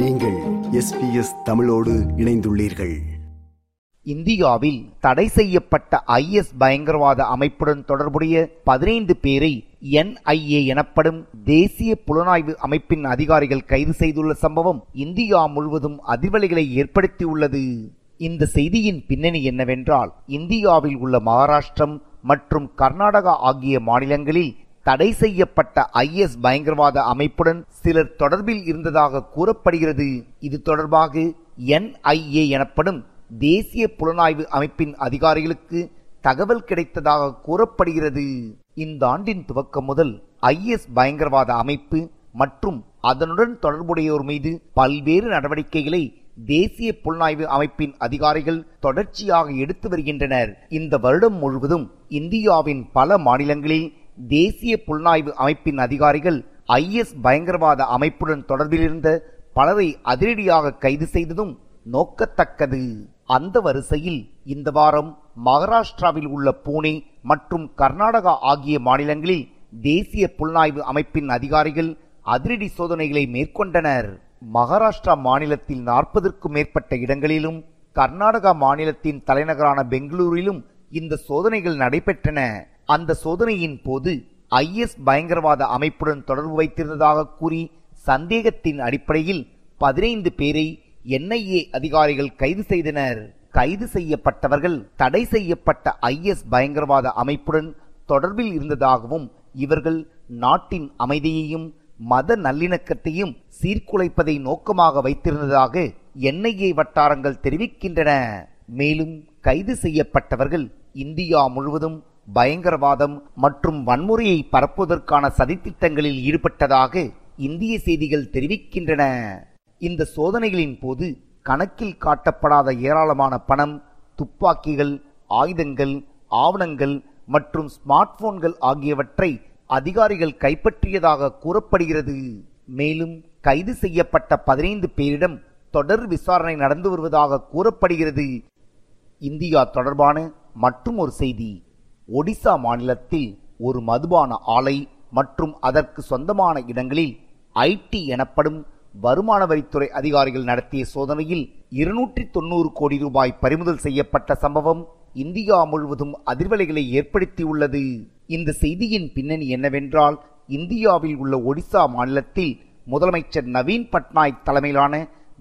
நீங்கள் எஸ்பிஎஸ் தமிழோடு இணைந்துள்ளீர்கள். இந்தியாவில் தடை செய்யப்பட்ட ஐஎஸ் பயங்கரவாத அமைப்புடன் தொடர்புடைய பதினைந்து பேரை என்ஐஏ எனப்படும் தேசிய புலனாய்வு அமைப்பின் அதிகாரிகள் கைது செய்துள்ள சம்பவம் இந்தியா முழுவதும் அதிர்வலைகளை ஏற்படுத்தியுள்ளது. இந்த செய்தியின் பின்னணி என்னவென்றால் இந்தியாவில் உள்ள மகாராஷ்டிரம் மற்றும் கர்நாடகா ஆகிய மாநிலங்களில் தடை செய்யப்பட்ட ஐஎஸ் பயங்கரவாத அமைப்புடன் சிலர் தொடர்பில் இருந்ததாக கூறப்படுகிறது. இது தொடர்பாக என்ஐஏ எனப்படும் தேசிய புலனாய்வு அமைப்பின் அதிகாரிகளுக்கு தகவல் கிடைத்ததாக கூறப்படுகிறது. இந்த ஆண்டின் துவக்கம் முதல் ஐஎஸ் பயங்கரவாத அமைப்பு மற்றும் அதனுடன் தொடர்புடையோர் மீது பல்வேறு நடவடிக்கைகளை தேசிய புலனாய்வு அமைப்பின் அதிகாரிகள் தொடர்ச்சியாக எடுத்து வருகின்றனர். இந்த வருடம் முழுவதும் இந்தியாவின் பல மாநிலங்களில் தேசிய புலனாய்வு அமைப்பின் அதிகாரிகள் ஐஎஸ் பயங்கரவாத அமைப்புடன் தொடர்பிலிருந்த பலரை அதிரடியாக கைது செய்ததும் நோக்கத்தக்கது. அந்த வரிசையில் இந்த வாரம் மகாராஷ்டிராவில் உள்ள பூனே மற்றும் கர்நாடகா ஆகிய மாநிலங்களில் தேசிய புலனாய்வு அமைப்பின் அதிகாரிகள் அதிரடி சோதனைகளை மேற்கொண்டனர். மகாராஷ்டிரா மாநிலத்தில் நாற்பதற்கும் மேற்பட்ட இடங்களிலும் கர்நாடகா மாநிலத்தின் தலைநகரான பெங்களூரிலும் இந்த சோதனைகள் நடைபெற்றன. அந்த சோதனையின் போது ஐஎஸ் பயங்கரவாத அமைப்புடன் தொடர்பு வைத்திருந்ததாக கூறி சந்தேகத்தின் அடிப்படையில் பதினைந்து பேரை என்ஐஏ அதிகாரிகள் கைது செய்தனர். கைது செய்யப்பட்டவர்கள் தடை செய்யப்பட்ட ஐஎஸ் பயங்கரவாத அமைப்புடன் தொடர்பில் இருந்ததாகவும் இவர்கள் நாட்டின் அமைதியையும் மத நல்லிணக்கத்தையும் சீர்குலைப்பதை நோக்கமாக வைத்திருந்ததாக என்ஐஏ வட்டாரங்கள் தெரிவிக்கின்றன. மேலும் கைது செய்யப்பட்டவர்கள் இந்தியா முழுவதும் பயங்கரவாதம் மற்றும் வன்முறையை பரப்புவதற்கான சதித்திட்டங்களில் ஈடுபட்டதாக இந்திய செய்திகள் தெரிவிக்கின்றன. இந்த சோதனைகளின் போது கணக்கில் காட்டப்படாத ஏராளமான பணம் துப்பாக்கிகள் ஆயுதங்கள் ஆவணங்கள் மற்றும் ஸ்மார்ட் போன்கள் ஆகியவற்றை அதிகாரிகள் கைப்பற்றியதாக கூறப்படுகிறது. மேலும் கைது செய்யப்பட்ட பதினைந்து பேரிடம் தொடர் விசாரணை நடந்து வருவதாக கூறப்படுகிறது. இந்தியா தொடர்பான மற்றும் ஒரு செய்தி. ஒடிசா மாநிலத்தில் ஒரு மதுபான ஆலை மற்றும் அதற்கு சொந்தமான இடங்களில் ஐடி எனப்படும் வருமான வரித்துறை அதிகாரிகள் நடத்திய சோதனையில் இருநூற்றி தொண்ணூறு கோடி ரூபாய் பறிமுதல் செய்யப்பட்ட சம்பவம் இந்தியா முழுவதும் அதிர்வலைகளை ஏற்படுத்தியுள்ளது. இந்த செய்தியின் பின்னணி என்னவென்றால் இந்தியாவில் உள்ள ஒடிசா மாநிலத்தில் முதலமைச்சர் நவீன் பட்நாயக் தலைமையிலான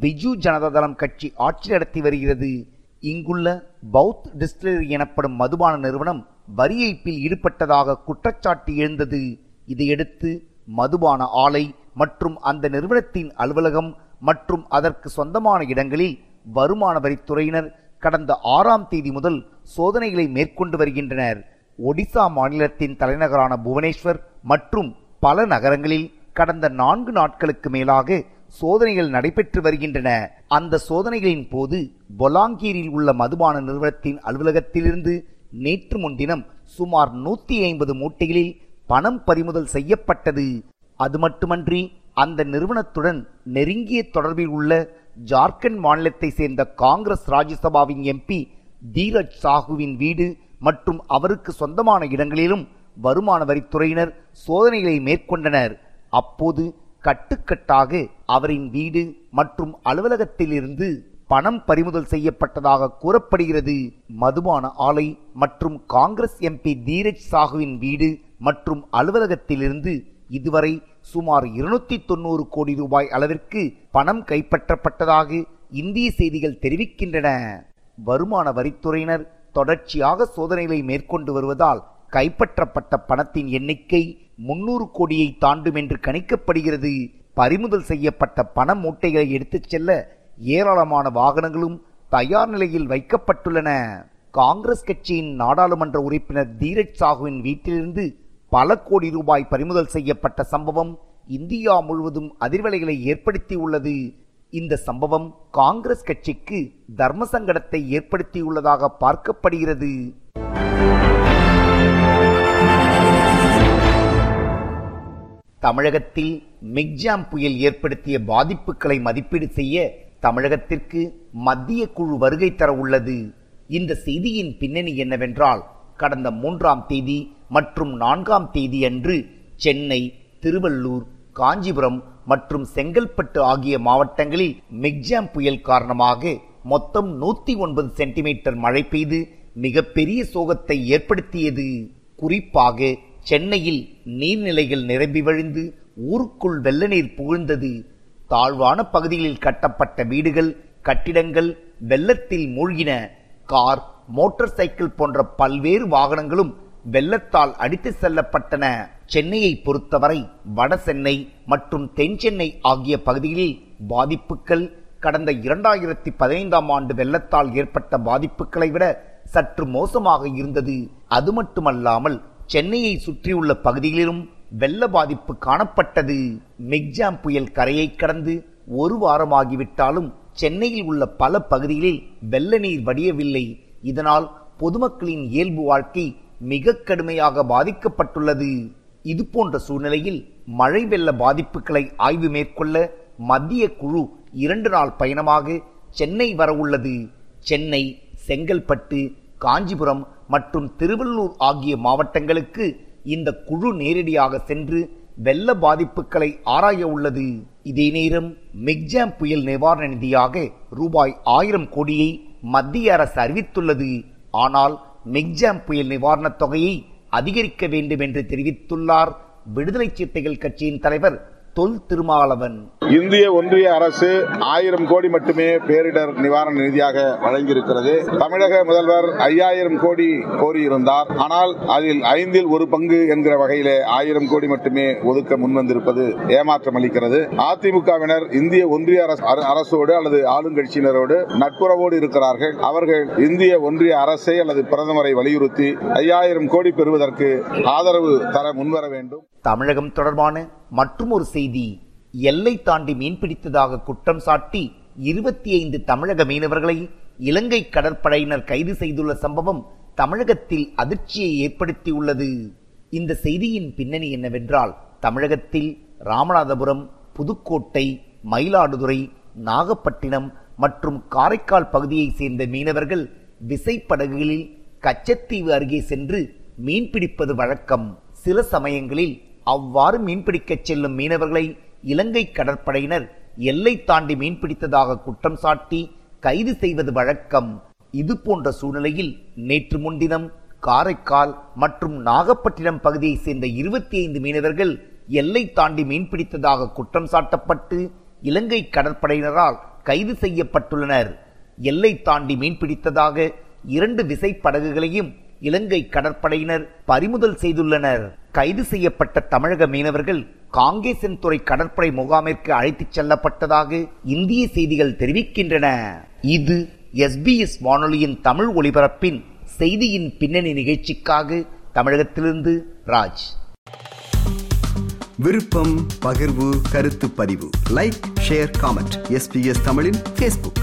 பிஜு ஜனதாதளம் கட்சி ஆட்சி நடத்தி வருகிறது. இங்குள்ள பௌத் டிஸ்டிலரி எனப்படும் மதுபான நிறுவனம் வரி ஏய்ப்பில் ஈடுபட்டதாக குற்றச்சாட்டு எழுந்தது. இதையடுத்து மதுபான ஆலை மற்றும் அந்த நிறுவனத்தின் அலுவலகம் மற்றும் அதற்கு சொந்தமான இடங்களில் வருமான வரித்துறையினர் கடந்த ஆறாம் தேதி முதல் சோதனைகளை மேற்கொண்டு வருகின்றனர். ஒடிசா மாநிலத்தின் தலைநகரான புவனேஸ்வர் மற்றும் பல நகரங்களில் கடந்த நான்கு நாட்களுக்கு மேலாக சோதனைகள் நடைபெற்று வருகின்றன. அந்த சோதனைகளின் போது பொலாங்கீரில் உள்ள மதுபான நிறுவனத்தின் அலுவலகத்திலிருந்து நேற்று முன்தினம் சுமார் நூத்தி ஐம்பது மூட்டைகளில் பணம் பறிமுதல் செய்யப்பட்டது. அது மட்டுமன்றி அந்த நிறுவனத்துடன் நெருங்கிய தொடர்பில் உள்ள ஜார்க்கண்ட் மாநிலத்தை சேர்ந்த காங்கிரஸ் ராஜ்யசபாவின் எம்பி தீரஜ் சாகுவின் வீடு மற்றும் அவருக்கு சொந்தமான இடங்களிலும் வருமான வரித்துறையினர் சோதனைகளை மேற்கொண்டனர். அப்போது கட்டுக்கட்டாக அவரின் வீடு மற்றும் அலுவலகத்திலிருந்து பணம் பறிமுதல் செய்யப்பட்டதாக கூறப்படுகிறது. மதுபான ஆலை மற்றும் காங்கிரஸ் எம்பி தீரஜ் சாகுவின் வீடு மற்றும் அலுவலகத்திலிருந்து இதுவரை சுமார் இருநூத்தி தொண்ணூறு கோடி ரூபாய் அளவிற்கு பணம் கைப்பற்றப்பட்டதாக இந்திய செய்திகள் தெரிவிக்கின்றன. வருமான வரித்துறையினர் தொடர்ச்சியாக சோதனைகளை மேற்கொண்டு வருவதால் கைப்பற்றப்பட்ட பணத்தின் எண்ணிக்கை முன்னூறு கோடியை தாண்டும் என்று கணிக்கப்படுகிறது. பறிமுதல் செய்யப்பட்ட பண மூட்டைகளை எடுத்துச் செல்ல ஏராளமான வாகனங்களும் தயார் நிலையில் வைக்கப்பட்டுள்ளன. காங்கிரஸ் கட்சியின் நாடாளுமன்ற உறுப்பினர் தீரஜ் சாகுவின் வீட்டிலிருந்து பல கோடி ரூபாய் பறிமுதல் செய்யப்பட்ட சம்பவம் இந்தியா முழுவதும் அதிர்வலைகளை ஏற்படுத்தியுள்ளது. இந்த சம்பவம் காங்கிரஸ் கட்சிக்கு தர்ம சங்கடத்தை ஏற்படுத்தியுள்ளதாக பார்க்கப்படுகிறது. தமிழகத்தில் மிக்ஜாம் புயல் ஏற்படுத்திய பாதிப்புகளை மதிப்பீடு செய்ய தமிழகத்திற்கு மத்திய குழு வருகை தர உள்ளது. இந்த செய்தியின் பின்னணி என்னவென்றால் கடந்த மூன்றாம் தேதி மற்றும் நான்காம் தேதி அன்று சென்னை திருவள்ளூர் காஞ்சிபுரம் மற்றும் செங்கல்பட்டு ஆகிய மாவட்டங்களில் மிக்ஜாம் புயல் காரணமாக மொத்தம் நூத்தி ஒன்பது சென்டிமீட்டர் மழை பெய்து மிகப்பெரிய சோகத்தை ஏற்படுத்தியது. குறிப்பாக சென்னையில் நீர்நிலைகள் நிரம்பி வழிந்து ஊருக்குள் வெள்ள நீர் தாழ்வான பகுதிகளில் கட்டப்பட்ட வீடுகள் கட்டிடங்கள் வெள்ளத்தில் மூழ்கின கார் மோட்டார் சைக்கிள் போன்ற பல்வேறு வாகனங்களும் வெள்ளத்தால் அடித்து செல்லப்பட்டன. சென்னையை பொறுத்தவரை வட சென்னை மற்றும் தென் சென்னை ஆகிய பகுதிகளில் பாதிப்புகள் கடந்த இரண்டாயிரத்தி பதினைந்தாம் ஆண்டு வெள்ளத்தால் ஏற்பட்ட பாதிப்புகளை விட சற்று மோசமாக இருந்தது. அது மட்டுமல்லாமல் சென்னையை சுற்றியுள்ள பகுதிகளிலும் வெள்ள பாதிப்பு காணப்பட்டது. மிக்ஜாம் புயல் கரையை கடந்து ஒரு வாரமாகிவிட்டாலும் சென்னையில் உள்ள பல பகுதிகளில் வெள்ள நீர் வடியவில்லை. இதனால் பொதுமக்களின் இயல்பு வாழ்க்கை மிக கடுமையாக பாதிக்கப்பட்டுள்ளது. இது போன்ற சூழ்நிலையில் மழை வெள்ள பாதிப்புகளை ஆய்வு மேற்கொள்ள மத்திய குழு இரண்டு நாள் பயணமாக சென்னை வரவுள்ளது சென்னை செங்கல்பட்டு காஞ்சிபுரம் மற்றும் திருவள்ளூர் ஆகிய மாவட்டங்களுக்கு இந்த குழு நேரடியாக சென்று வெள்ள பாதிப்புகளை ஆராய உள்ளது. இதே நேரம் மிக்ஜாம் புயல் நிவாரண நிதியாக ரூபாய் ஆயிரம் கோடியை மத்திய அரசு அறிவித்துள்ளது. ஆனால் மிக்ஜாம் புயல் நிவாரணத் தொகையை அதிகரிக்க வேண்டும் என்று தெரிவித்துள்ளார் விடுதலை சிறுத்தைகள் கட்சியின் தலைவர் தொல் திருமாவளவன். இந்திய ஒன்றிய அரசு ஆயிரம் கோடி மட்டுமே பேரிடர் நிவாரண நிதியாக வழங்கியிருக்கிறது. தமிழக முதல்வர் ஐயாயிரம் கோடி கோரியிருந்தார். ஆனால் அதில் ஐந்தில் ஒரு பங்கு என்கிற வகையிலே ஆயிரம் கோடி மட்டுமே ஒதுக்க முன்வந்திருப்பது ஏமாற்றம் அளிக்கிறது. அதிமுகவினர் இந்திய ஒன்றிய அரசு- அர- அரசோடு அல்லது ஆளுங்கட்சியினரோடு நட்புறவோடு இருக்கிறார்கள். அவர்கள் இந்திய ஒன்றிய அரசை அல்லது பிரதமரை வலியுறுத்தி ஐயாயிரம் கோடி பெறுவதற்கு ஆதரவு தர முன்வர வேண்டும். தமிழகம் தொடர்பான மற்றுமொரு செய்தி எல்லை தாண்டி மீன்பிடித்ததாக குற்றம் சாட்டி இருபத்தி ஐந்து தமிழக மீனவர்களை இலங்கை கடற்படையினர் கைது செய்துள்ள சம்பவம் தமிழகத்தில் அதிர்ச்சியை ஏற்படுத்தியுள்ளது. இந்த செய்தியின் பின்னணி என்னவென்றால் தமிழகத்தில் ராமநாதபுரம் புதுக்கோட்டை மயிலாடுதுறை நாகப்பட்டினம் மற்றும் காரைக்கால் பகுதியைச் சேர்ந்த மீனவர்கள் விசைப்படகுகளில் கச்சத்தீவு அருகே சென்று மீன்பிடிப்பது வழக்கம். சில சமயங்களில் அவ்வாறு மீன்பிடிக்கச் செல்லும் மீனவர்களை இலங்கை கடற்படையினர் எல்லை தாண்டி மீன்பிடித்ததாக குற்றம் சாட்டி கைது செய்வது வழக்கம். இது போன்ற சூழ்நிலையில் நேற்று முன்தினம் காரைக்கால் மற்றும் நாகப்பட்டினம் பகுதியைச் சேர்ந்த இருபத்தி ஐந்து மீனவர்கள் எல்லை தாண்டி மீன்பிடித்ததாக குற்றம் சாட்டப்பட்டு இலங்கை கடற்படையினரால் கைது செய்யப்பட்டுள்ளனர். எல்லை தாண்டி மீன்பிடித்ததாக இரண்டு விசைப்படகுகளையும் இலங்கை கடற்படையினர் பறிமுதல் செய்துள்ளனர். கைது செய்யப்பட்ட தமிழக மீனவர்கள் காங்கேசன்துறை கடற்படை முகாமிற்கு அழைத்துச் செல்லப்பட்டதாக இந்திய செய்திகள் தெரிவிக்கின்றன. இது எஸ்பிஎஸ் வானொலியின் தமிழ் ஒலிபரப்பின் செய்தியின் பின்னணி நிகழ்ச்சிக்காக தமிழகத்திலிருந்து ராஜ். விருப்பம் பகிர்வு கருத்து பதிவு. லைக் ஷேர் காமெண்ட் எஸ்பிஎஸ் தமிழின் Facebook